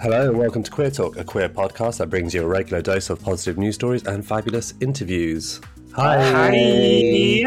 Hello and welcome to Queer Talk, a queer podcast that brings you a regular dose of positive news stories and fabulous interviews. Hi.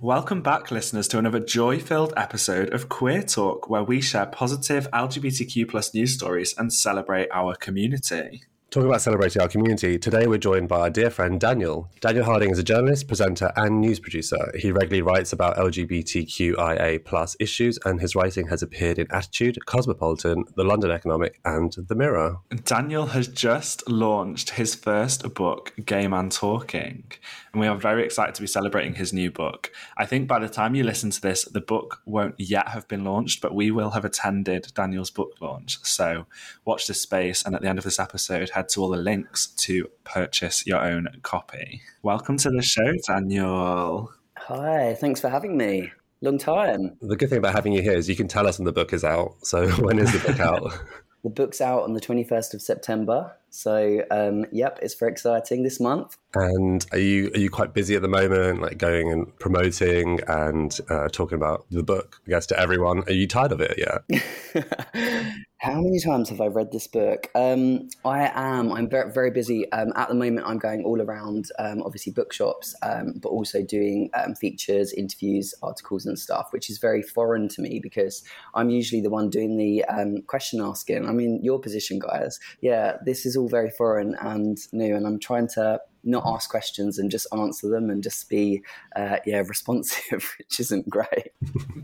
Welcome back, listeners, to another joy filled episode of Queer Talk, where we share positive LGBTQ plus news stories and celebrate our community. Talking about celebrating our community, today we're joined by our dear friend Daniel. Daniel Harding is a journalist, presenter, and news producer. He regularly writes about LGBTQIA plus issues, and his writing has appeared in Attitude, Cosmopolitan, The London Economic, and The Mirror. Daniel has just launched his first book, Gay Man Talking, and we are very excited to be celebrating his new book. I think by the time you listen to this, the book won't yet have been launched, but we will have attended Daniel's book launch. So watch this space, and at the end of this episode, head to all the links to purchase your own copy. Welcome to the show, Daniel. Hi, thanks for having me. Long time. The good thing about having you here is you can tell us when the book is out. So when is the book out? The book's out on the 21st of September. So, um, yep, it's very exciting this month. And are you are you quite busy at the moment, like going and promoting and uh, talking about the book? I guess to everyone. Are you tired of it yet? How many times have I read this book? Um, I am. I'm very, very busy um, at the moment. I'm going all around, um, obviously bookshops, um, but also doing um, features, interviews, articles, and stuff, which is very foreign to me because I'm usually the one doing the um, question asking. I'm in your position, guys. Yeah, this is all very foreign and new, and I'm trying to not ask questions and just answer them and just be uh, yeah responsive which isn't great.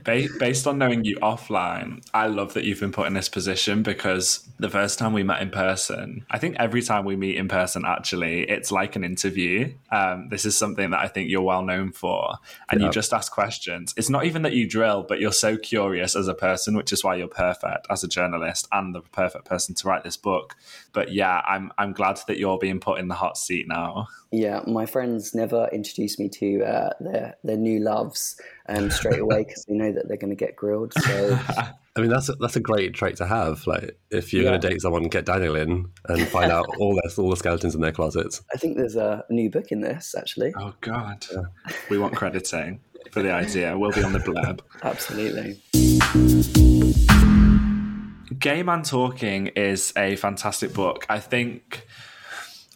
Based on knowing you offline i love that you've been put in this position because the first time we met in person i think every time we meet in person actually it's like an interview. Um, this is something that i think you're well known for. And you just ask questions. It's not even that you drill but you're so curious as a person which is why you're perfect as a journalist and the perfect person to write this book. But yeah i'm i'm glad that you're being put in the hot seat now yeah, my friends never introduce me to uh, their their new loves um, straight away because they know that they're going to get grilled. So, I mean, that's a, that's a great trait to have. Like, if you're yeah. going to date someone, get Daniel in and find out all their all the skeletons in their closets. I think there's a new book in this actually. Oh God, yeah. we want crediting for the idea. We'll be on the blurb. Absolutely. Gay Man Talking is a fantastic book. I think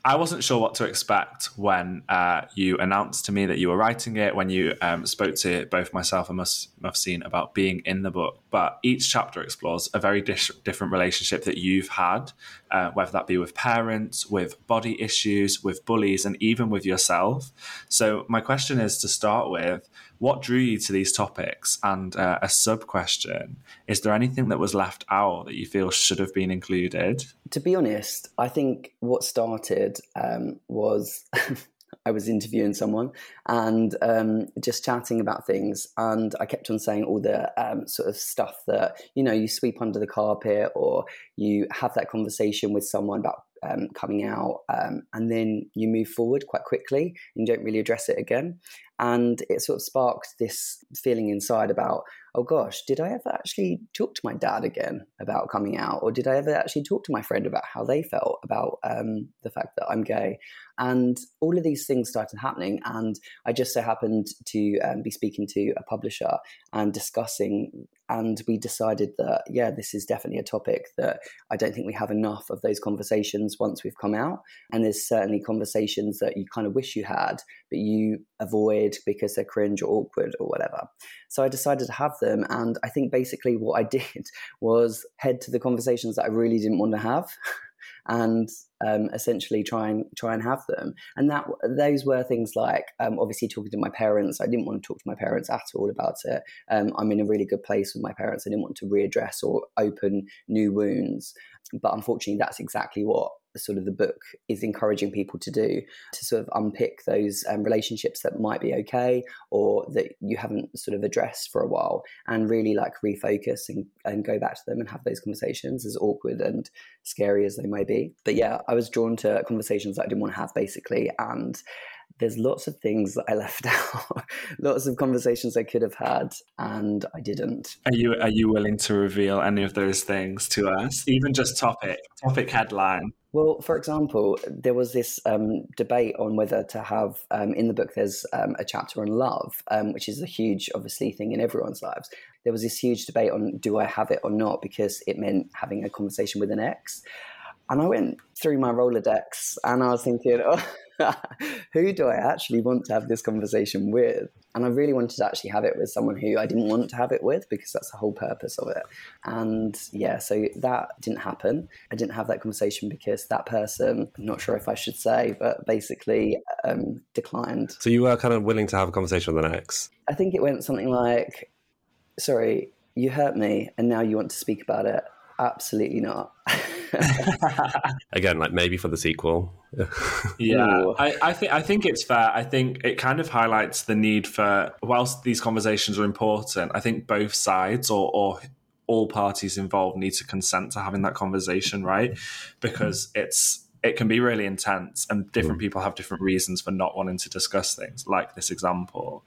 I wasn't sure what to expect when uh, you announced to me that you were writing it, when you um, spoke to both myself and Mufseen about being in the book. But each chapter explores a very dis- different relationship that you've had, uh, whether that be with parents, with body issues, with bullies, and even with yourself. So, my question is to start with what drew you to these topics? And uh, a sub question is there anything that was left out that you feel should have been included? To be honest, I think what started um, was. I was interviewing someone and um, just chatting about things, and I kept on saying all the um, sort of stuff that you know you sweep under the carpet, or you have that conversation with someone about um, coming out, um, and then you move forward quite quickly and don't really address it again. And it sort of sparked this feeling inside about, oh gosh, did I ever actually talk to my dad again about coming out? Or did I ever actually talk to my friend about how they felt about um, the fact that I'm gay? And all of these things started happening. And I just so happened to um, be speaking to a publisher and discussing. And we decided that, yeah, this is definitely a topic that I don't think we have enough of those conversations once we've come out. And there's certainly conversations that you kind of wish you had, but you avoid because they're cringe or awkward or whatever. So I decided to have them. And I think basically what I did was head to the conversations that I really didn't want to have. And um, essentially try and try and have them. And that those were things like um, obviously talking to my parents. I didn't want to talk to my parents at all about it. Um, I'm in a really good place with my parents. I didn't want to readdress or open new wounds. But unfortunately, that's exactly what sort of the book is encouraging people to do to sort of unpick those um, relationships that might be okay or that you haven't sort of addressed for a while and really like refocus and, and go back to them and have those conversations as awkward and scary as they may be. But yeah i was drawn to conversations that i didn't want to have basically and there's lots of things that I left out, lots of conversations I could have had, and I didn't. Are you are you willing to reveal any of those things to us, even just topic topic headline? Well, for example, there was this um, debate on whether to have um, in the book. There's um, a chapter on love, um, which is a huge, obviously, thing in everyone's lives. There was this huge debate on do I have it or not because it meant having a conversation with an ex. And I went through my Rolodex and I was thinking, oh, who do I actually want to have this conversation with? And I really wanted to actually have it with someone who I didn't want to have it with because that's the whole purpose of it. And yeah, so that didn't happen. I didn't have that conversation because that person, I'm not sure if I should say, but basically um, declined. So you were kind of willing to have a conversation with an ex? I think it went something like, sorry, you hurt me and now you want to speak about it. Absolutely not. Again, like maybe for the sequel. yeah, I, I think I think it's fair. I think it kind of highlights the need for whilst these conversations are important, I think both sides or or all parties involved need to consent to having that conversation, right? Because it's it can be really intense and different mm. people have different reasons for not wanting to discuss things like this example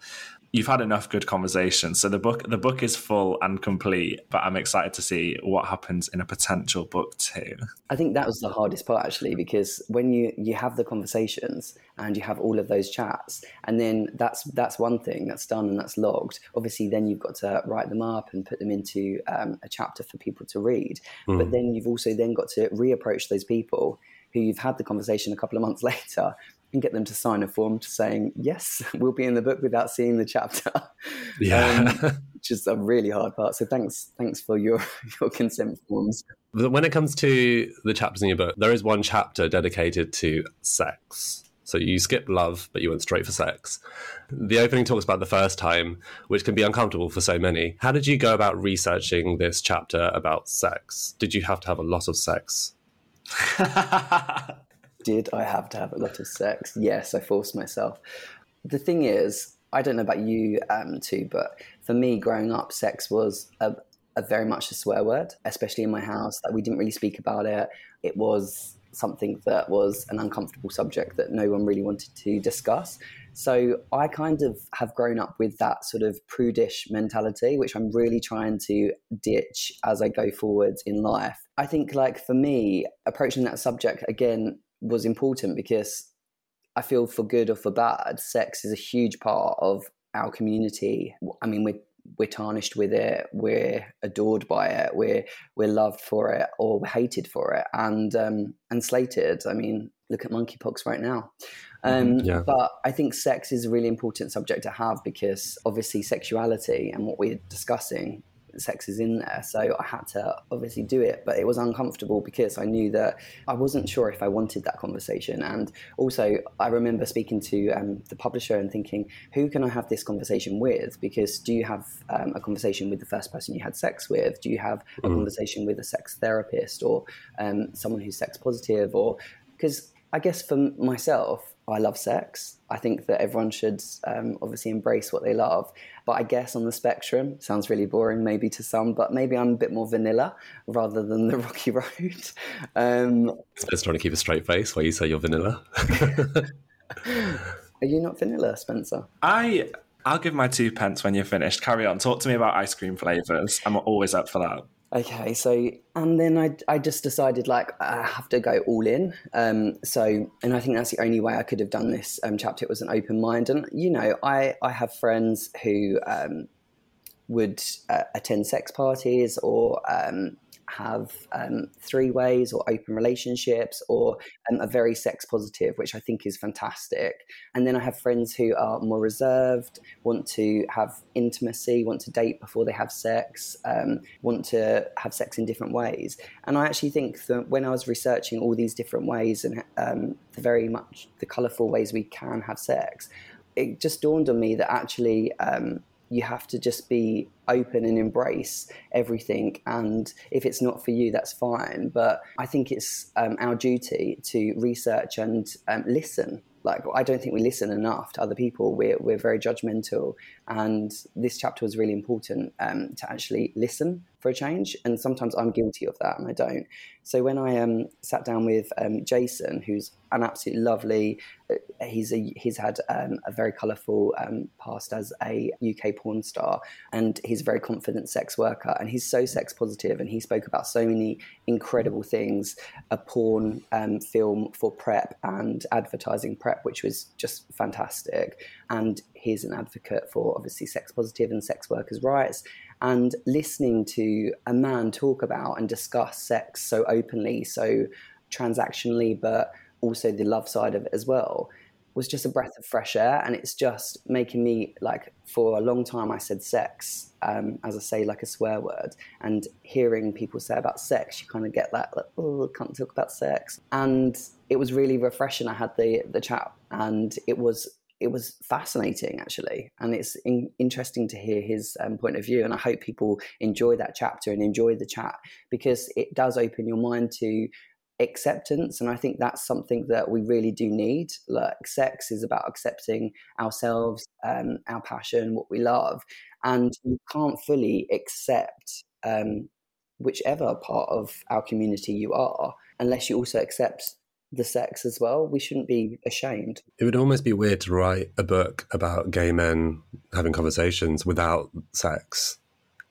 you've had enough good conversations. So the book the book is full and complete, but I'm excited to see what happens in a potential book too. I think that was the hardest part actually, because when you you have the conversations and you have all of those chats, and then that's that's one thing that's done and that's logged. Obviously, then you've got to write them up and put them into um, a chapter for people to read. Mm. But then you've also then got to reapproach those people who you've had the conversation a couple of months later and get them to sign a form to saying yes we'll be in the book without seeing the chapter yeah um, which is a really hard part so thanks thanks for your your consent forms when it comes to the chapters in your book there is one chapter dedicated to sex so you skip love, but you went straight for sex. The opening talks about the first time, which can be uncomfortable for so many. How did you go about researching this chapter about sex? Did you have to have a lot of sex? Did I have to have a lot of sex? Yes, I forced myself. The thing is, I don't know about you um, too, but for me, growing up, sex was a, a very much a swear word, especially in my house. That we didn't really speak about it. It was something that was an uncomfortable subject that no one really wanted to discuss. So I kind of have grown up with that sort of prudish mentality, which I'm really trying to ditch as I go forwards in life. I think, like, for me, approaching that subject again was important because I feel for good or for bad, sex is a huge part of our community. I mean, we're we're tarnished with it, we're adored by it, we're we're loved for it, or we're hated for it, and um, and slated. I mean, look at monkeypox right now. Mm-hmm. Um, yeah. But I think sex is a really important subject to have because obviously sexuality and what we're discussing sex is in there. So I had to obviously do it, but it was uncomfortable because I knew that I wasn't sure if I wanted that conversation. And also, I remember speaking to um, the publisher and thinking, who can I have this conversation with? Because do you have um, a conversation with the first person you had sex with? Do you have a mm. conversation with a sex therapist or um, someone who's sex positive? Or because I guess for myself, I love sex. I think that everyone should um, obviously embrace what they love. But I guess on the spectrum, sounds really boring maybe to some, but maybe I'm a bit more vanilla rather than the rocky road. Um, Spencer trying to keep a straight face while you say you're vanilla. Are you not vanilla, Spencer? I I'll give my two pence when you're finished. Carry on. Talk to me about ice cream flavors. I'm always up for that. Okay, so and then I, I just decided like I have to go all in. Um, so and I think that's the only way I could have done this um, chapter. It was an open mind, and you know I I have friends who um, would uh, attend sex parties or um, have um, three ways or open relationships or um, are very sex positive, which I think is fantastic. And then I have friends who are more reserved, want to have intimacy, want to date before they have sex, um, want to have sex in different ways. And I actually think that when I was researching all these different ways and um, the very much the colourful ways we can have sex, it just dawned on me that actually um, you have to just be open and embrace everything. And if it's not for you, that's fine. But I think it's um, our duty to research and um, listen like I don't think we listen enough to other people. We're we're very judgmental, and this chapter was really important um, to actually listen for a change. And sometimes I'm guilty of that, and I don't. So when I um, sat down with um, Jason, who's an absolutely lovely, uh, he's a, he's had um, a very colourful um, past as a UK porn star, and he's a very confident sex worker, and he's so sex positive, and he spoke about so many incredible things, a porn um, film for prep and advertising prep, which was just fantastic, and he's an advocate for obviously sex positive and sex workers' rights. And listening to a man talk about and discuss sex so openly, so transactionally, but also the love side of it as well was just a breath of fresh air. And it's just making me like for a long time i said sex um, as i say like a swear word. And hearing people say about sex you kind of get that like oh can't talk about sex. And it was really refreshing. I had the the chat and it was it was fascinating actually and it's in, interesting to hear his um, point of view and i hope people enjoy that chapter and enjoy the chat because it does open your mind to acceptance and i think that's something that we really do need. Like sex is about accepting ourselves um, our passion what we love and you can't fully accept um, whichever part of our community you are unless you also accept the sex as well. We shouldn't be ashamed. It would almost be weird to write a book about gay men having conversations without sex.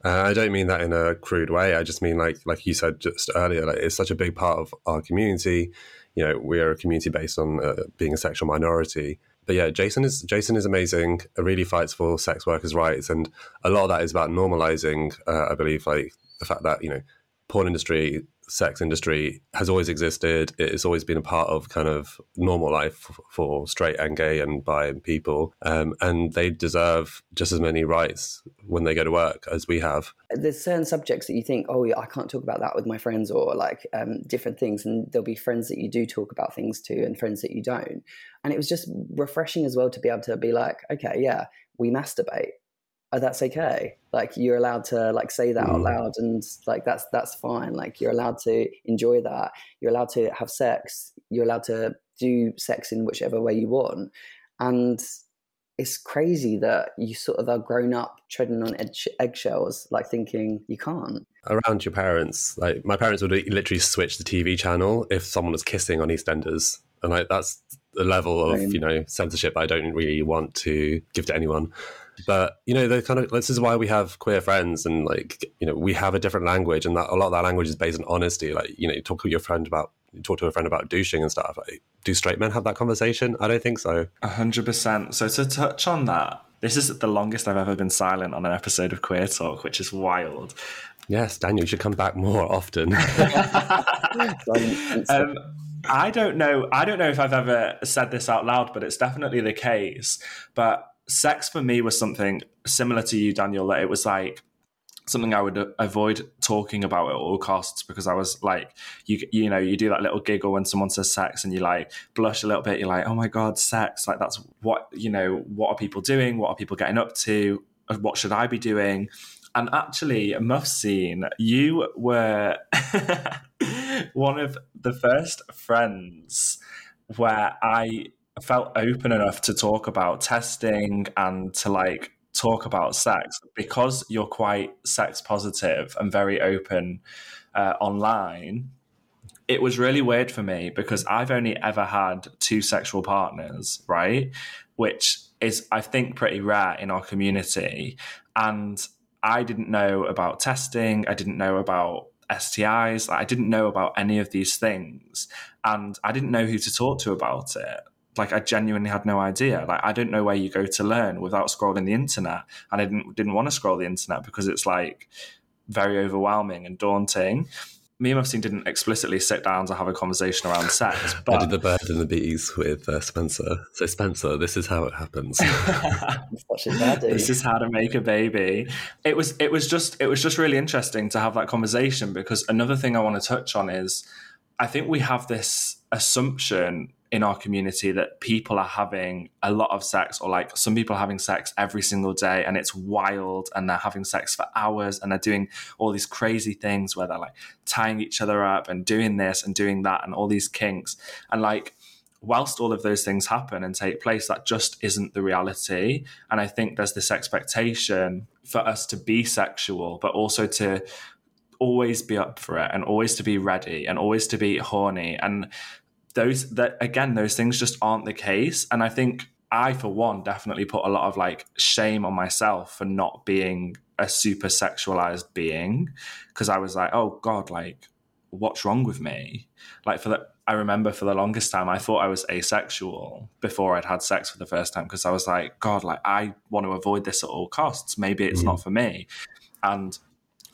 Uh, I don't mean that in a crude way. I just mean like like you said just earlier. Like it's such a big part of our community. You know, we are a community based on uh, being a sexual minority. But yeah, Jason is Jason is amazing. Really fights for sex workers' rights, and a lot of that is about normalizing. Uh, I believe like the fact that you know porn industry sex industry has always existed. It's always been a part of kind of normal life for straight and gay and bi people. Um, and they deserve just as many rights when they go to work as we have. There's certain subjects that you think, oh, I can't talk about that with my friends or like um, different things. And there'll be friends that you do talk about things to and friends that you don't. And it was just refreshing as well to be able to be like, okay, yeah, we masturbate oh, that's okay. Like you're allowed to like say that out mm. loud, and like that's that's fine. Like you're allowed to enjoy that. You're allowed to have sex. You're allowed to do sex in whichever way you want, and it's crazy that you sort of are grown up treading on eggshells, like thinking you can't. Around your parents, like my parents would literally switch the TV channel if someone was kissing on EastEnders, and like that's the level of you know censorship I don't really want to give to anyone. But you know, the kind of this is why we have queer friends, and like you know, we have a different language, and that a lot of that language is based on honesty. Like you know, you talk to your friend about talk to a friend about douching and stuff. Like, do straight men have that conversation? I don't think so. A hundred percent. So to touch on that, this is the longest I've ever been silent on an episode of Queer Talk, which is wild. Yes, Daniel, you should come back more often. um, I don't know. I don't know if I've ever said this out loud, but it's definitely the case. But sex for me was something similar to you, Daniel, that it was like something I would avoid talking about at all costs because I was like, you you know, you do that little giggle when someone says sex and you like blush a little bit. You're like, oh my god, sex! Like that's what you know. What are people doing? What are people getting up to? Uh, what should I be doing? And actually, Mufseen, you were one of the first friends where I felt open enough to talk about testing and to like talk about sex because you're quite sex positive and very open uh, online it was really weird for me because I've only ever had two sexual partners, right? Which is, I think, pretty rare in our community. And I didn't know about testing. I didn't know about STIs. I didn't know about any of these things. And I didn't know who to talk to about it like I genuinely had no idea. Like I don't know where you go to learn without scrolling the internet, and I didn't didn't want to scroll the internet because it's like very overwhelming and daunting. Me and Mufseen didn't explicitly sit down to have a conversation around sex. But... I did the bird and the bees with uh, Spencer. So Spencer, this is how it happens. this is how to make a baby. It was it was just it was just really interesting to have that conversation because another thing I want to touch on is I think we have this assumption in our community that people are having a lot of sex, or like some people are having sex every single day and it's wild and they're having sex for hours and they're doing all these crazy things where they're like tying each other up and doing this and doing that and all these kinks. And like, whilst all of those things happen and take place, that just isn't the reality. And I think there's this expectation for us to be sexual, but also to always be up for it and always to be ready and always to be horny. And those that again, those things just aren't the case. And I think I, for one, definitely put a lot of like shame on myself for not being a super sexualized being because I was like, oh God, like, what's wrong with me? Like, for the, I remember for the longest time, I thought I was asexual before I'd had sex for the first time because I was like, God, like, I want to avoid this at all costs. Maybe it's mm. not for me. And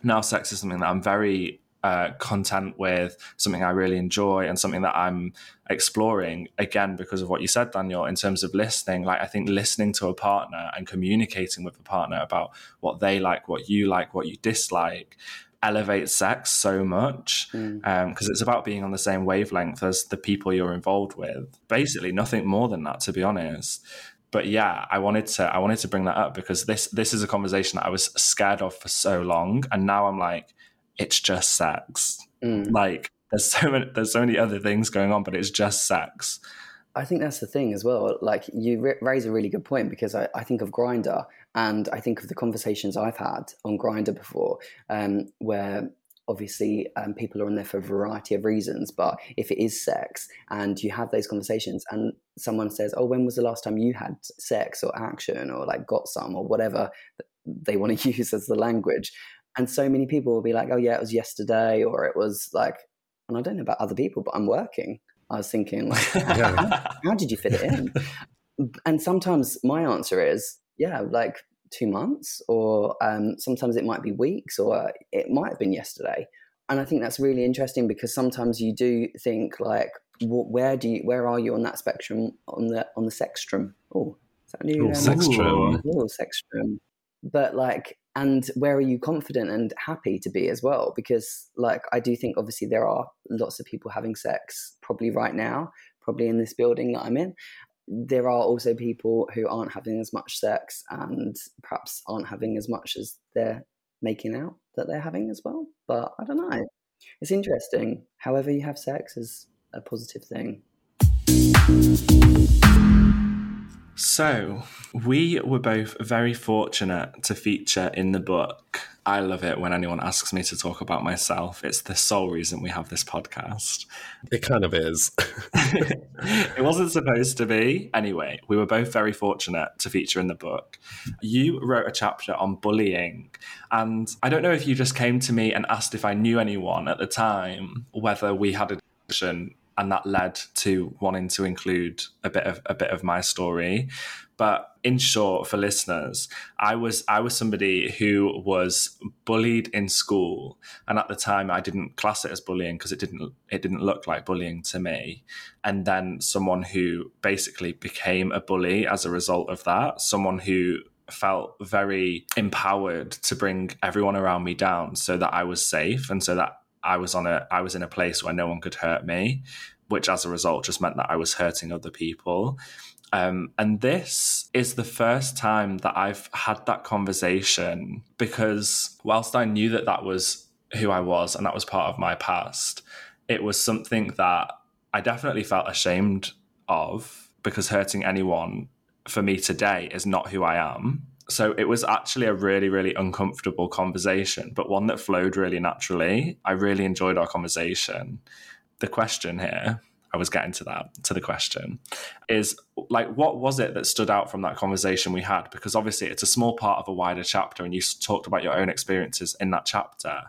now sex is something that I'm very uh, content with, something I really enjoy, and something that I'm exploring again because of what you said, Daniel, in terms of listening. Like, I think listening to a partner and communicating with a partner about what they like, what you like, what you dislike elevates sex so much because mm. um, it's about being on the same wavelength as the people you're involved with. Basically, nothing more than that, to be honest but yeah, I wanted to I wanted to bring that up because this this is a conversation that I was scared of for so long, and now I'm like, it's just sex. Mm. Like there's so many there's so many other things going on, but it's just sex. I think that's the thing as well. Like you raise a really good point because I, I think of Grindr and I think of the conversations I've had on Grindr before, um, where obviously um, people are on there for a variety of reasons. But if it is sex and you have those conversations and someone says, "Oh, when was the last time you had sex or action or like got some or whatever they want to use as the language," And so many people will be like, oh, yeah, it was yesterday, or it was like, and I don't know about other people, but I'm working. I was thinking, like, how, how did you fit it in? And sometimes my answer is, yeah, like two months, or um, sometimes it might be weeks, or it might have been yesterday. And I think that's really interesting because sometimes you do think like, where do you, where are you on that spectrum on the on the sextrum? Oh, is that new? Ooh, um, sextrum. Oh, sextrum. But like, and where are you confident and happy to be as well? Because like i do think obviously there are lots of people having sex probably right now probably in this building that i'm in. There are also people who aren't having as much sex and perhaps aren't having as much as they're making out that they're having as well but i don't know. It's interesting. However you have sex is a positive thing so, we were both very fortunate to feature in the book. I love it when anyone asks me to talk about myself. It's the sole reason we have this podcast. It kind of is. it wasn't supposed to be. Anyway, we were both very fortunate to feature in the book. You wrote a chapter on bullying. And I don't know if you just came to me and asked if I knew anyone at the time, whether we had a discussion and that led to wanting to include a bit of a bit of my story. But in short for listeners i was i was somebody who was bullied in school. And at the time i didn't class it as bullying because it didn't it didn't look like bullying to me. And then someone who basically became a bully as a result of that someone who felt very empowered to bring everyone around me down so that I was safe and so that I was on a I was in a place where no one could hurt me, which as a result just meant that I was hurting other people. Um, and this is the first time that I've had that conversation because whilst I knew that that was who I was and that was part of my past, it was something that I definitely felt ashamed of because hurting anyone for me today is not who I am. So it was actually a really, really uncomfortable conversation, but one that flowed really naturally. I really enjoyed our conversation. The question here, I was getting to that, to the question, is like, what was it that stood out from that conversation we had? Because obviously it's a small part of a wider chapter, and you talked about your own experiences in that chapter.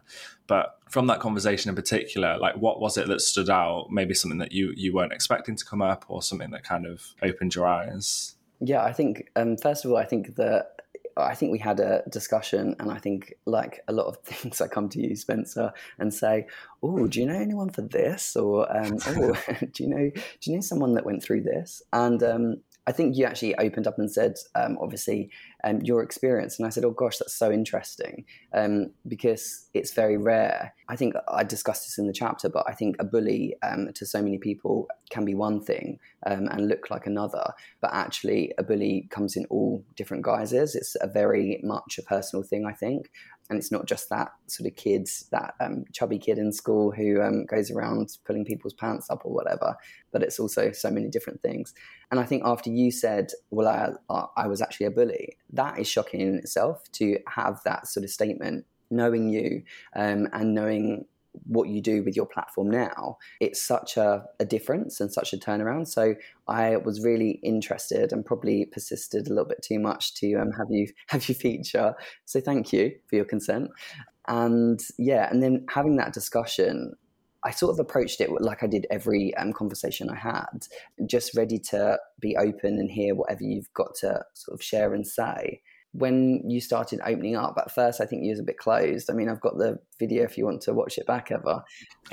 But from that conversation in particular, like what was it that stood out? Maybe something that you you weren't expecting to come up, or something that kind of opened your eyes. Yeah, I think um, first of all, I think that I think we had a discussion, and I think like a lot of things, I come to you, Spencer, and say, "Oh, do you know anyone for this?" Or, um, "Oh, do you know do you know someone that went through this?" And um, I think you actually opened up and said, um, obviously, um, your experience. And I said, oh gosh, that's so interesting um, because it's very rare. I think I discussed this in the chapter, but I think a bully um, to so many people can be one thing um, and look like another. But actually, a bully comes in all different guises. It's a very much a personal thing, I think and it's not just that sort of kids, that um, chubby kid in school who um, goes around pulling people's pants up or whatever, but it's also so many different things. And I think after you said, "Well, I, I was actually a bully," that is shocking in itself to have that sort of statement knowing you um, and knowing what you do with your platform now, it's such a, a, difference and such a turnaround. So I was really interested and probably persisted a little bit too much to um, have you have you feature. So thank you for your consent. And yeah, and then having that discussion, I sort of approached it like I did every um, conversation I had, just ready to be open and hear whatever you've got to sort of share and say. When you started opening up at first i think you was a bit closed. I mean i've got the video if you want to watch it back ever.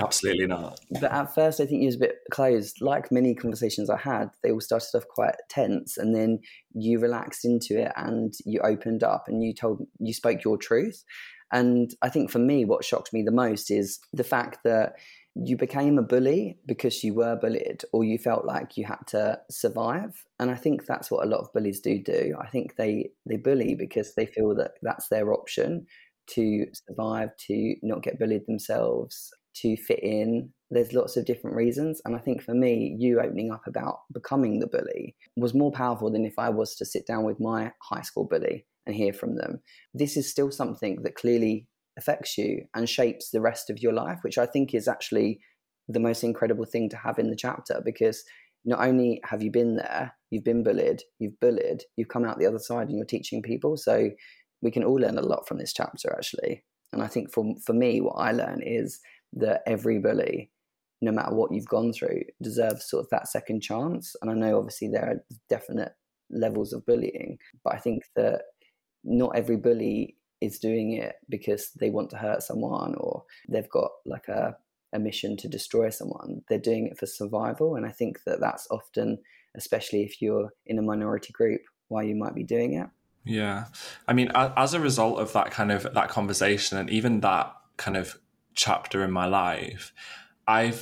Absolutely not. But at first i think you was a bit closed. Like many conversations i had they all started off quite tense and then you relaxed into it and you opened up and you told you spoke your truth. And i think for me what shocked me the most is the fact that you became a bully because you were bullied or you felt like you had to survive. And i think that's what a lot of bullies do do. I think they they bully because they feel that that's their option to survive to not get bullied themselves to fit in. There's lots of different reasons. And i think for me you opening up about becoming the bully was more powerful than if i was to sit down with my high school bully and hear from them. This is still something that clearly affects you and shapes the rest of your life, which I think is actually the most incredible thing to have in the chapter because not only have you been there, you've been bullied, you've bullied, you've come out the other side and you're teaching people. So we can all learn a lot from this chapter actually. And I think for for me, what I learn is that every bully, no matter what you've gone through, deserves sort of that second chance. And I know obviously there are definite levels of bullying, but I think that not every bully is doing it because they want to hurt someone or they've got like a, a mission to destroy someone. They're doing it for survival. And I think that that's often, especially if you're in a minority group, why you might be doing it. Yeah. I mean, as a result of that kind of that conversation and even that kind of chapter in my life, I've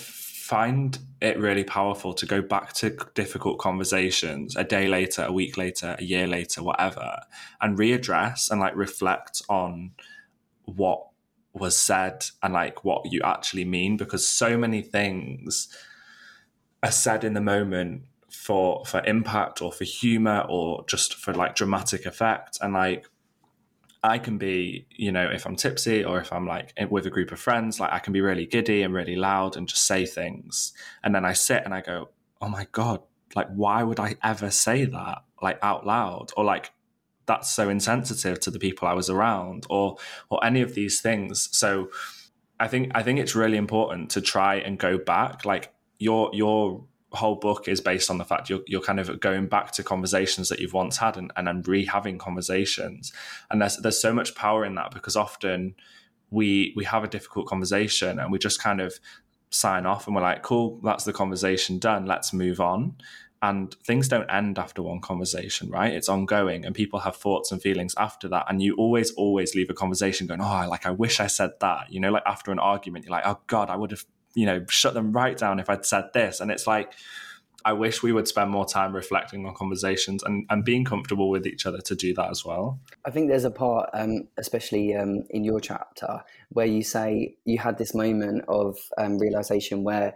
find it really powerful to go back to difficult conversations a day later, a week later, a year later, whatever, and readdress and like reflect on what was said and like what you actually mean because so many things are said in the moment for for impact or for humor or just for like dramatic effect. And like I can be, you know, if I'm tipsy or if I'm like eh, with a group of friends, like I can be really giddy and really loud and just say things. And then I sit and I go, oh my God, like, why would I ever say that like out loud? Or like, that's so insensitive to the people I was around or, or any of these things. So I think, I think it's really important to try and go back. Like your, your whole book is based on the fact you're, you're kind of going back to conversations that you've once had and, and then re-having conversations. And there's there's so much power in that because often we we have a difficult conversation and we just kind of sign off and we're like cool that's the conversation done. Let's move on. And things don't end after one conversation right? It's ongoing and people have thoughts and feelings after that. And you always always leave a conversation going oh like i wish i said that you know like after an argument you're like oh god i would have you know, shut them right down if I'd said this. And it's like, I wish we would spend more time reflecting on conversations and, and being comfortable with each other to do that as well. I think there's a part, um, especially um, in your chapter, where you say you had this moment of um, realization where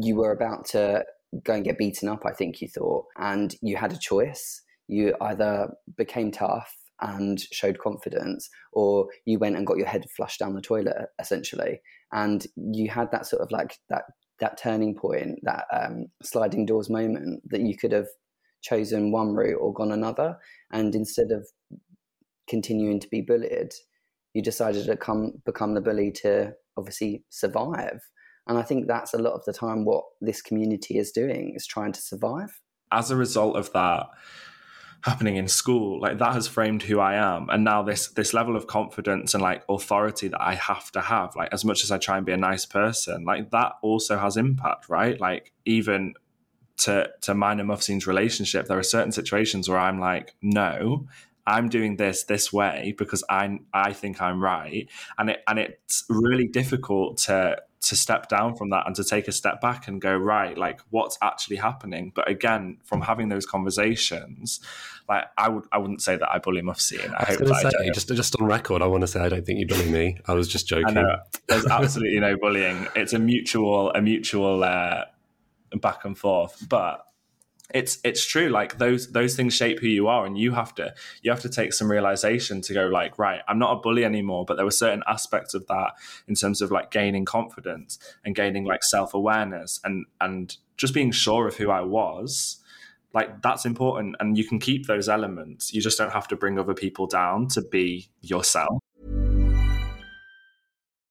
you were about to go and get beaten up, I think you thought, and you had a choice. You either became tough and showed confidence, or you went and got your head flushed down the toilet, essentially and you had that sort of like that that turning point, that um, sliding doors moment that you could have chosen one route or gone another, and instead of continuing to be bullied, you decided to come become the bully to obviously survive. And I think that's a lot of the time what this community is doing is trying to survive. As a result of that, happening in school like that has framed who i am. And now this this level of confidence and like authority that i have to have like as much as i try and be a nice person like that also has impact right? Like even to to mine and Mufseen's relationship there are certain situations where i'm like no I'm doing this this way because I I think I'm right, and it and it's really difficult to to step down from that and to take a step back and go right like what's actually happening? But again from having those conversations like i would i wouldn't say that i bully mufseen i, I going to say just just on record i want to say i don't think you bully me. I was just joking. There's absolutely no bullying. It's a mutual a mutual uh, back and forth. But it's it's true like those those things shape who you are and you have to you have to take some realization to go like right i'm not a bully anymore but there were certain aspects of that in terms of like gaining confidence and gaining like self-awareness and and just being sure of who i was like that's important and you can keep those elements. You just don't have to bring other people down to be yourself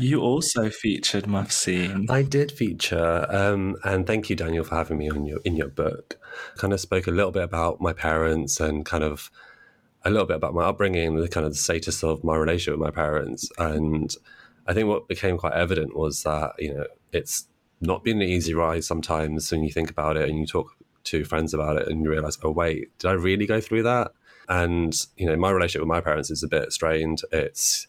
You also featured Mufseen. I did feature, um, and thank you, Daniel, for having me on your in your book. Kind of spoke a little bit about my parents and kind of a little bit about my upbringing the kind of the status of my relationship with my parents. And I think what became quite evident was that you know it's not been an easy ride sometimes when you think about it and you talk to friends about it and you realize, oh wait, did I really go through that? And you know, my relationship with my parents is a bit strained. It's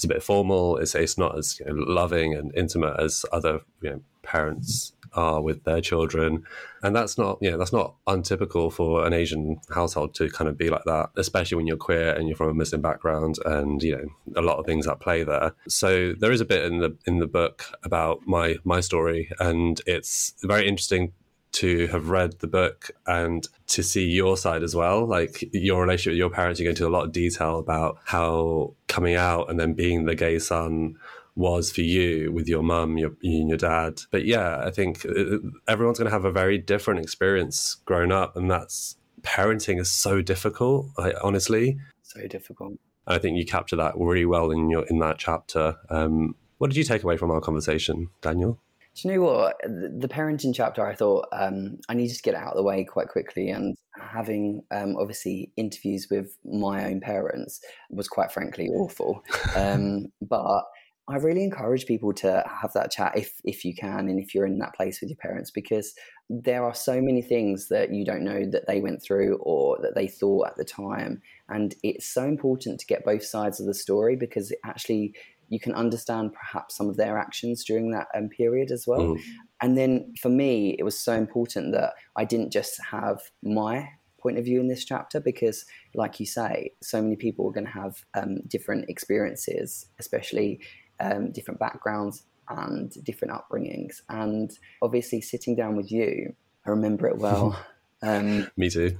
it's a bit formal. It's it's not as you know, loving and intimate as other you know, parents are with their children, and that's not you know that's not untypical for an Asian household to kind of be like that, especially when you're queer and you're from a Muslim background, and you know a lot of things at play there. So there is a bit in the in the book about my my story, and it's very interesting to have read the book and to see your side as well, like your relationship with your parents. You go into a lot of detail about how coming out and then being the gay son was for you with your mum, your you and your dad. But yeah, I think uh, everyone's going to have a very different experience growing up, and that's parenting is so difficult. I, honestly, so difficult. I think you capture that really well in your in that chapter. Um, what did you take away from our conversation, Daniel? Do you know what? The parenting chapter, I thought um, I needed to get out of the way quite quickly. And having um, obviously interviews with my own parents was quite frankly awful. Um, but I really encourage people to have that chat if if you can and if you're in that place with your parents because there are so many things that you don't know that they went through or that they thought at the time and it's so important to get both sides of the story because it actually you can understand perhaps some of their actions during that um, period as well. Mm. And then for me, it was so important that I didn't just have my point of view in this chapter because, like you say, so many people are going to have um, different experiences, especially um, different backgrounds and different upbringings. And obviously, sitting down with you, I remember it well. Um, Me too.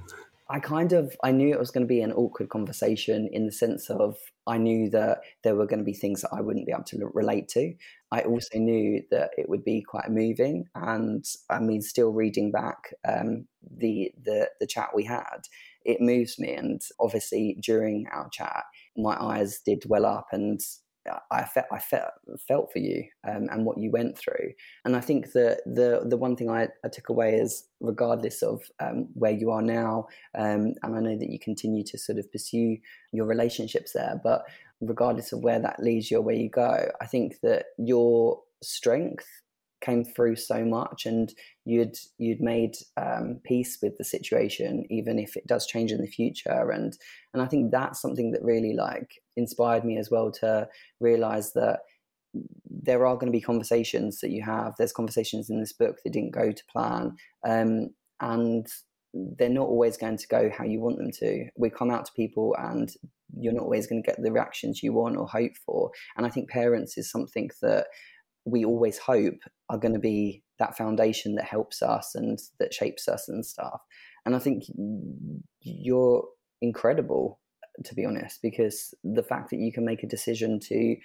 I kind of I knew it was going to be an awkward conversation in the sense of I knew that there were going to be things that I wouldn't be able to relate to. I also knew that it would be quite moving, and I mean, still reading back um, the the the chat we had, it moves me. And obviously, during our chat, my eyes did well up, and I felt I felt felt for you um, and what you went through, and I think that the the one thing I, I took away is regardless of um, where you are now, um, and I know that you continue to sort of pursue your relationships there, but regardless of where that leads you or where you go, I think that your strength came through so much and you'd you'd made um, peace with the situation even if it does change in the future. And and I think that's something that really like inspired me as well to realize that there are going to be conversations that you have. There's conversations in this book that didn't go to plan um, and they're not always going to go how you want them to. We come out to people and you're not always going to get the reactions you want or hope for. And i think parents is something that we always hope are going to be that foundation that helps us and that shapes us and stuff. And I think you're incredible, to be honest, because the fact that you can make a decision to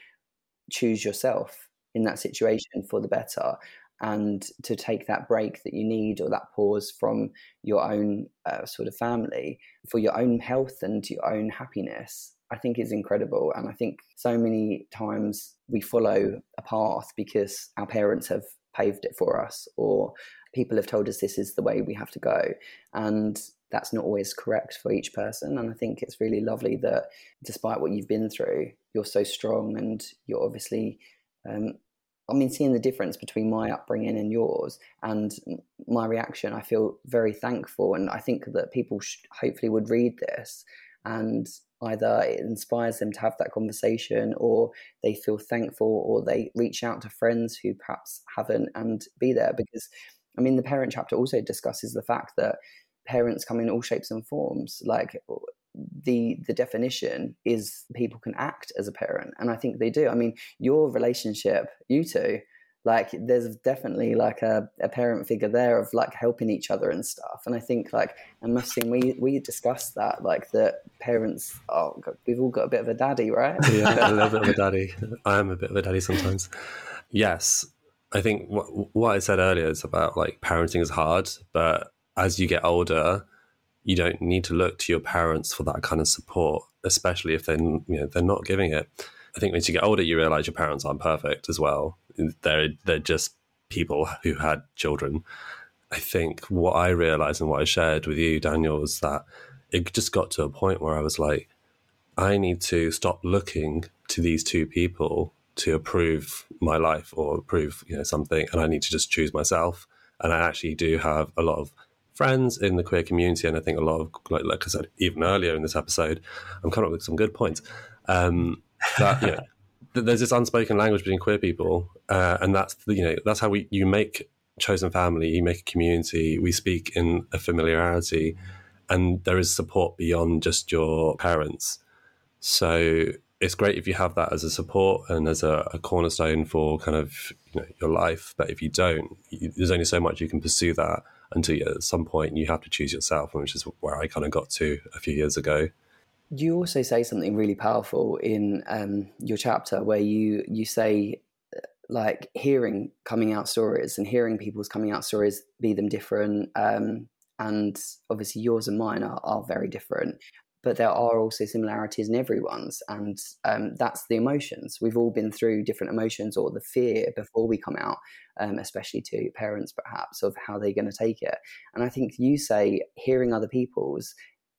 choose yourself in that situation for the better and to take that break that you need or that pause from your own uh, sort of family for your own health and your own happiness I think is incredible. And I think so many times we follow a path because our parents have paved it for us or people have told us this is the way we have to go. And that's not always correct for each person. And I think it's really lovely that despite what you've been through, you're so strong and you're obviously, um, I mean, seeing the difference between my upbringing and yours and my reaction, I feel very thankful. And I think that people hopefully would read this and either it inspires them to have that conversation or they feel thankful or they reach out to friends who perhaps haven't and be there. Because i mean the parent chapter also discusses the fact that parents come in all shapes and forms. Like the the definition is people can act as a parent and i think they do. I mean your relationship you two like there's definitely like a, a parent figure there of like helping each other and stuff. And i think like and Mufseen we we discussed that like that parents oh we've all got a bit of a daddy right? Yeah a little bit of a daddy. I am a bit of a daddy sometimes. Yes. I think what, what i said earlier is about like parenting is hard but as you get older you don't need to look to your parents for that kind of support especially if they you know they're not giving it. I think as you get older, you realize your parents aren't perfect as well. They're they're just people who had children. I think what I realized and what I shared with you, Daniel, was that it just got to a point where I was like, I need to stop looking to these two people to approve my life or approve you know something, and I need to just choose myself. And I actually do have a lot of friends in the queer community, and I think a lot of like, like I said even earlier in this episode, I'm coming up with some good points. Um, that you know, there's this unspoken language between queer people, uh, and that's you know that's how we you make chosen family, you make a community. We speak in a familiarity, and there is support beyond just your parents. So it's great if you have that as a support and as a, a cornerstone for kind of you know, your life. But if you don't, you, there's only so much you can pursue that until you, at some point you have to choose yourself, which is where I kind of got to a few years ago you also say something really powerful in um, your chapter where you you say uh, like hearing coming out stories and hearing people's coming out stories be them different um, and obviously yours and mine are, are very different but there are also similarities in everyone's and um, that's the emotions. We've all been through different emotions or the fear before we come out um, especially to parents perhaps of how they're going to take it. And i think you say hearing other people's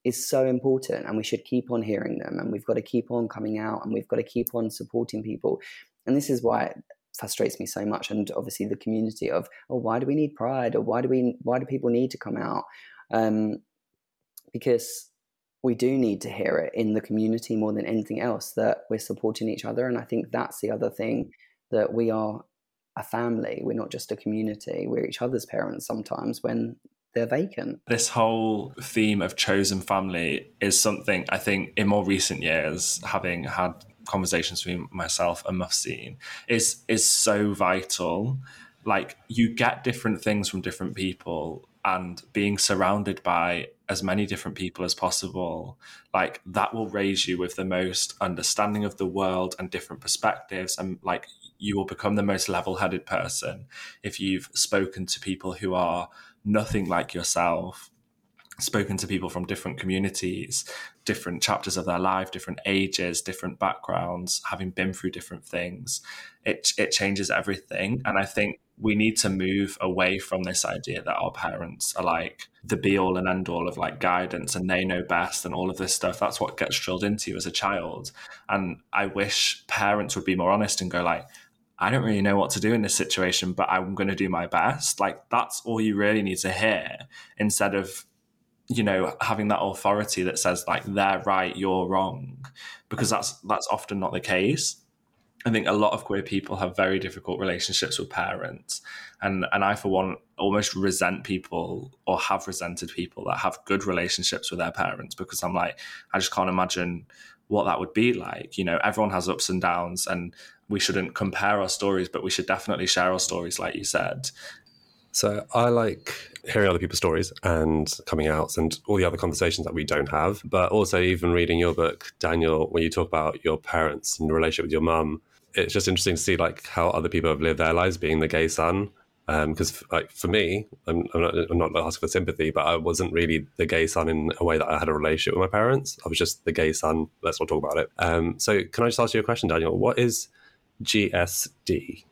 is so important and we should keep on hearing them and we've got to keep on coming out and we've got to keep on supporting people. And this is why it frustrates me so much and obviously the community of oh why do we need pride? Or why do we why do people need to come out? Um, because we do need to hear it in the community more than anything else that we're supporting each other and i think that's the other thing that we are a family. We're not just a community. We're each other's parents sometimes when they're vacant. This whole theme of chosen family is something I think in more recent years, having had conversations between myself and Mufseen, is is so vital. Like you get different things from different people and being surrounded by as many different people as possible like that will raise you with the most understanding of the world and different perspectives and like you will become the most level-headed person if you've spoken to people who are nothing like yourself spoken to people from different communities, different chapters of their life, different ages, different backgrounds, having been through different things, it it changes everything. And I think we need to move away from this idea that our parents are like the be all and end all of like guidance and they know best and all of this stuff. That's what gets drilled into you as a child. And I wish parents would be more honest and go like, I don't really know what to do in this situation, but I'm going to do my best. Like that's all you really need to hear instead of you know having that authority that says like they're right you're wrong because that's that's often not the case i think a lot of queer people have very difficult relationships with parents and and i for one almost resent people or have resented people that have good relationships with their parents because i'm like i just can't imagine what that would be like you know everyone has ups and downs and we shouldn't compare our stories but we should definitely share our stories like you said so I like hearing other people's stories and coming out and all the other conversations that we don't have. But also, even reading your book, Daniel, when you talk about your parents and the relationship with your mum, it's just interesting to see like how other people have lived their lives being the gay son. Because, um, like for me, I'm, I'm, not, I'm not asking for sympathy, but I wasn't really the gay son in a way that I had a relationship with my parents. I was just the gay son. Let's not talk about it. Um, so, can I just ask you a question, Daniel? What is GSD?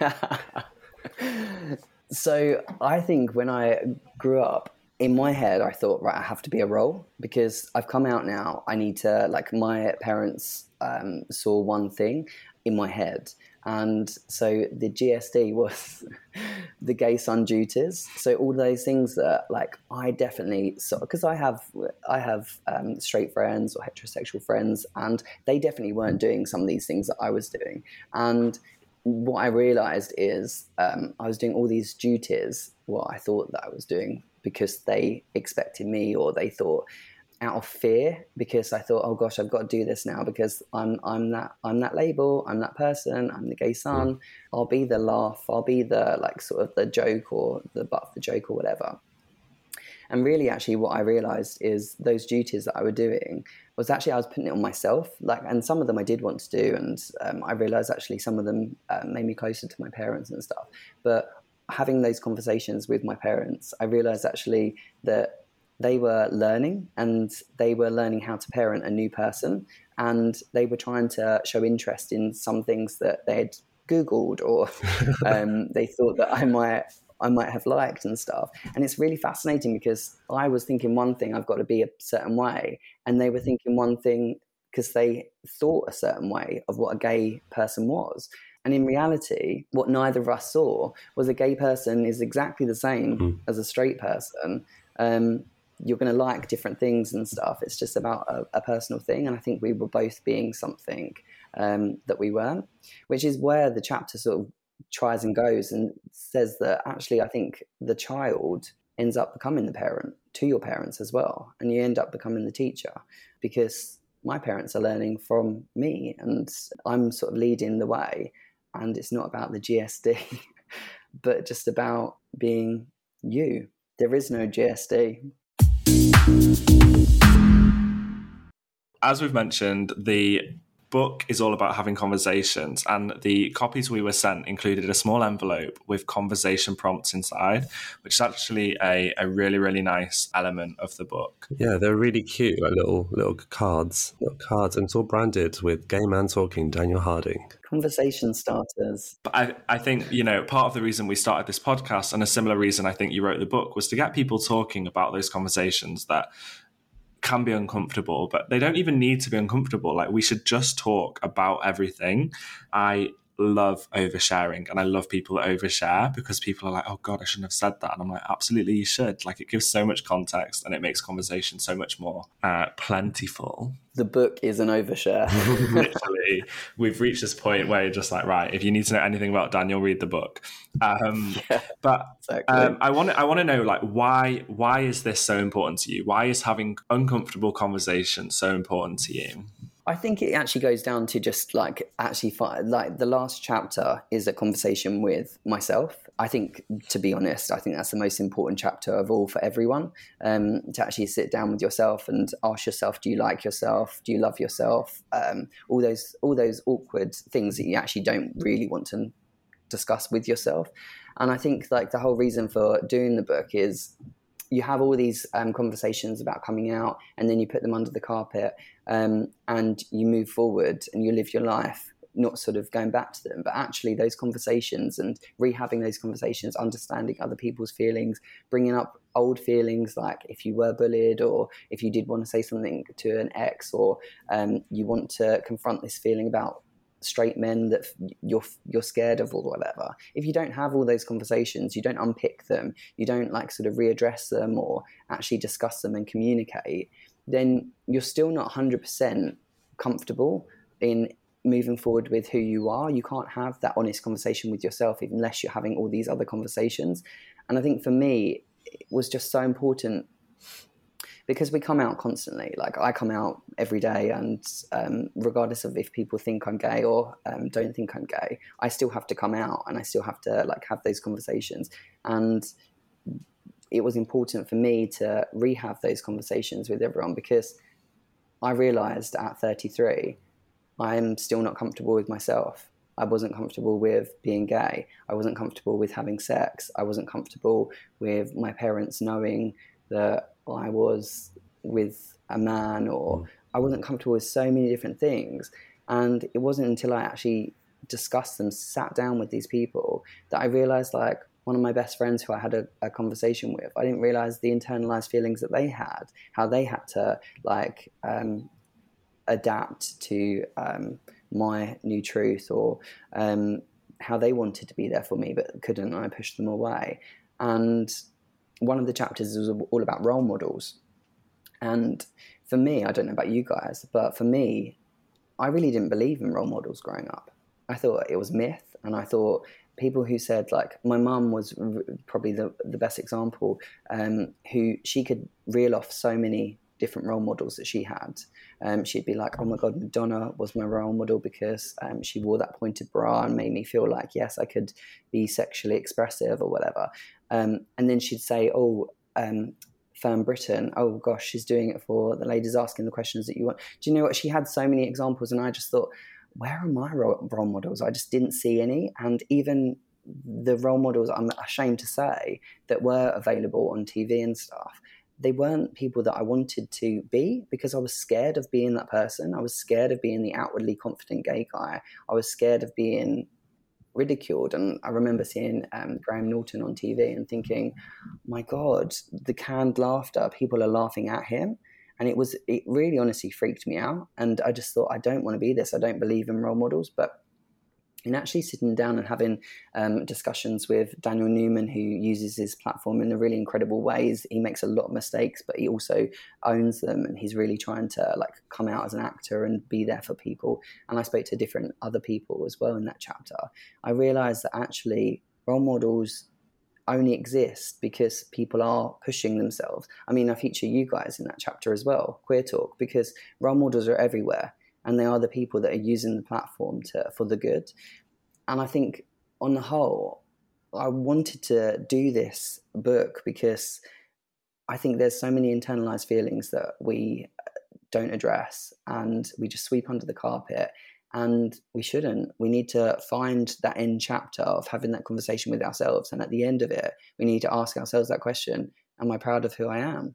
So I think when I grew up, in my head, I thought, right, I have to be a role because I've come out now. I need to, like, my parents um, saw one thing in my head. And so the GSD was the gay son duties. So all those things that, like, I definitely saw because I have I have um, straight friends or heterosexual friends, and they definitely weren't doing some of these things that I was doing. And what I realized is um, I was doing all these duties, what I thought that I was doing, because they expected me or they thought out of fear because I thought, oh gosh, I've got to do this now because I'm I'm that I'm that label, I'm that person, I'm the gay son. I'll be the laugh, I'll be the like sort of the joke or the butt of the joke or whatever. And really, actually, what I realized is those duties that I were doing was actually I was putting it on myself. Like, and some of them I did want to do, and um, I realized actually some of them uh, made me closer to my parents and stuff. But having those conversations with my parents, I realized actually that they were learning and they were learning how to parent a new person, and they were trying to show interest in some things that they had googled or um, they thought that I might I might have liked and stuff. And it's really fascinating because I was thinking one thing, I've got to be a certain way, and they were thinking one thing because they thought a certain way of what a gay person was. And in reality, what neither of us saw was a gay person is exactly the same mm. as a straight person. Um, you're going to like different things and stuff. It's just about a, a, personal thing. And I think we were both being something um, that we weren't, which is where the chapter sort of tries and goes and says that actually I think the child ends up becoming the parent to your parents as well. And you end up becoming the teacher because my parents are learning from me and I'm sort of leading the way. And it's not about the GSD, but just about being you. There is no GSD. As we've mentioned, the book is all about having conversations, and the copies we were sent included a small envelope with conversation prompts inside, which is actually a, a really, really nice element of the book. Yeah, they're really cute, like little little cards, little cards, and it's all branded with "Gay Man Talking" Daniel Harding. Conversation starters. But I, I think, you know, part of the reason we started this podcast and a similar reason I think you wrote the book was to get people talking about those conversations that can be uncomfortable, but they don't even need to be uncomfortable. Like we should just talk about everything. I love oversharing and I love people that overshare because people are like, oh God, I shouldn't have said that. And I'm like, absolutely, you should. Like, it gives so much context and it makes conversation so much more uh, plentiful. The book is an overshare. Literally, we've reached this point where you're just like, right, if you need to know anything about Daniel, read the book. Um, yeah, but exactly. um, I want to, I want to know, like, why, why is this so important to you? Why is having uncomfortable conversations so important to you? I think it actually goes down to just like actually like the last chapter is a conversation with myself. I think, to be honest, I think that's the most important chapter of all for everyone. Um, to actually sit down with yourself and ask yourself, do you like yourself? Do you love yourself? Um, all those all those awkward things that you actually don't really want to discuss with yourself. And I think like the whole reason for doing the book is you have all these um, conversations about coming out, and then you put them under the carpet, um, and you move forward and you live your life, not sort of going back to them, but actually those conversations and rehabbing those conversations, understanding other people's feelings, bringing up old feelings like if you were bullied or if you did want to say something to an ex or um, you want to confront this feeling about straight men that you're you're scared of or whatever. If you don't have all those conversations you don't unpick them you don't like sort of readdress them or actually discuss them and communicate then you're still not 100% comfortable in moving forward with who you are. You can't have that honest conversation with yourself unless you're having all these other conversations. And i think for me it was just so important because we come out constantly. Like I come out every day, and um, regardless of if people think I'm gay or um, don't think I'm gay, I still have to come out, and I still have to like have those conversations. And it was important for me to rehab those conversations with everyone because I realized at 33, I'm still not comfortable with myself. I wasn't comfortable with being gay. I wasn't comfortable with having sex. I wasn't comfortable with my parents knowing that I was with a man or mm. I wasn't comfortable with so many different things. And it wasn't until I actually discussed them, sat down with these people, that I realized like one of my best friends who I had a, a, conversation with, I didn't realize the internalized feelings that they had, how they had to like um, adapt to um, my new truth or um, how they wanted to be there for me but couldn't, and I pushed them away. And one of the chapters was all about role models. And for me, I don't know about you guys, but for me, I really didn't believe in role models growing up. I thought it was myth, and I thought people who said like my mum was probably the the best example, um, who she could reel off so many different role models that she had. Um, she'd be like, "Oh my God, Madonna was my role model because um, she wore that pointed bra and made me feel like yes, I could be sexually expressive or whatever." Um, and then she'd say, "Oh." Um, Fern Britton, oh gosh, she's doing it for the ladies asking the questions that you want. Do you know what? She had so many examples, and I just thought, where are my role models? I just didn't see any. And even the role models, I'm ashamed to say, that were available on TV and stuff, they weren't people that I wanted to be because I was scared of being that person. I was scared of being the outwardly confident gay guy. I was scared of being ridiculed. And I remember seeing um, Graham Norton on TV and thinking, my God, the canned laughter, people are laughing at him. And it was, it really honestly freaked me out. And I just thought, I don't want to be this. I don't believe in role models. But and actually sitting down and having um, discussions with Daniel Newman, who uses his platform in a really incredible ways. He makes a lot of mistakes, but he also owns them, and he's really trying to like come out as an actor and be there for people. And I spoke to different other people as well in that chapter. I realized that actually role models only exist because people are pushing themselves. I mean, I feature you guys in that chapter as well, Queer Talk, because role models are everywhere and they are the people that are using the platform to for the good. And I think on the whole, I wanted to do this book because I think there's so many internalized feelings that we uh, don't address and we just sweep under the carpet and we shouldn't. We need to find that end chapter of having that conversation with ourselves. And at the end of it, we need to ask ourselves that question Am I proud of who I am?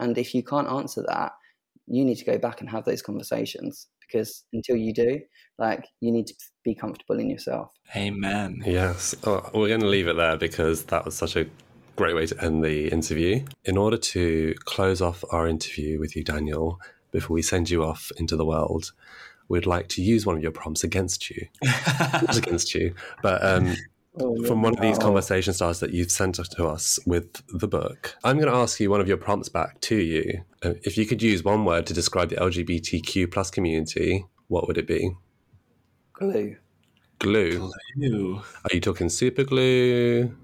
And if you can't answer that, you need to go back and have those conversations because until you do, like you need to be comfortable in yourself. Amen. Yes. Oh, we're going to leave it there because that was such a great way to end the interview. In order to close off our interview with you, Daniel, before we send you off into the world, we'd like to use one of your prompts against you. Not against you, but um, oh, from one of these conversation starters that you've sent to us with the book. I'm going to ask you one of your prompts back to you. Uh, if you could use one word to describe the LGBTQ plus community, what would it be? Glue. Glue. Glue. Are you talking super glue?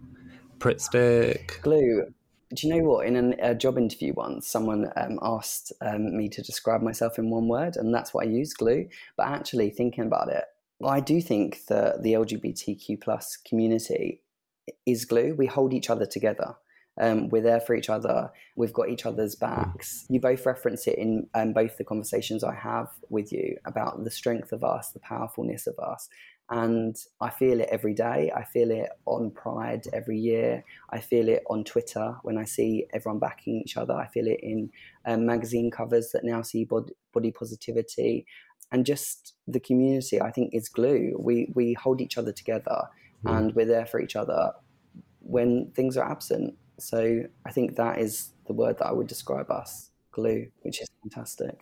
Pritt stick? Glue. Do you know what? In an, a job interview once, someone um, asked um, me to describe myself in one word, and that's what I used, glue. But actually, thinking about it, I do think that the LGBTQ plus community is glue. We hold each other together. Um, we're there for each other. We've got each other's backs. You both reference it in um, both the conversations I have with you about the strength of us, the powerfulness of us. And I feel it every day. I feel it on Pride every year. I feel it on Twitter when I see everyone backing each other. I feel it in um, magazine covers that now see body positivity. And just the community, I think, is glue. We, we hold each other together mm. and we're there for each other when things are absent. So I think that is the word that I would describe us glue, which is fantastic.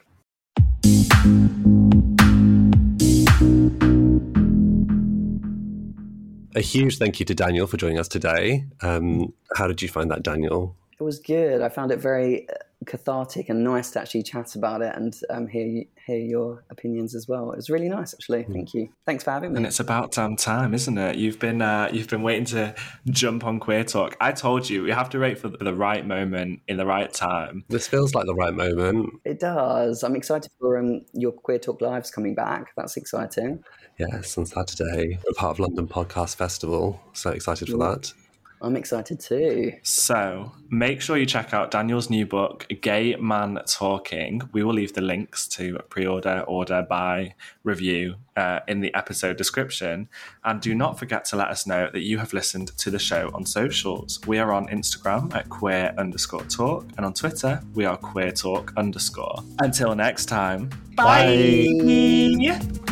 A huge thank you to Daniel for joining us today. Um, how did you find that, Daniel? It was good. I found it very cathartic and nice to actually chat about it and um, hear hear your opinions as well. It was really nice, actually. Mm. Thank you. Thanks for having me. And it's about damn time, isn't it? You've been uh, you've been waiting to jump on Queer Talk. I told you you have to wait for the right moment in the right time. This feels like the right moment. It does. I'm excited for um, your Queer Talk lives coming back. That's exciting. Yes, on Saturday, a part of London Podcast Festival. So excited for that. I'm excited too. So make sure you check out Daniel's new book, Gay Man Talking. We will leave the links to pre order, order, buy, review uh, in the episode description. And do not forget to let us know that you have listened to the show on socials. We are on Instagram at queer underscore talk, and on Twitter, we are queer talk underscore. Until next time, bye. bye.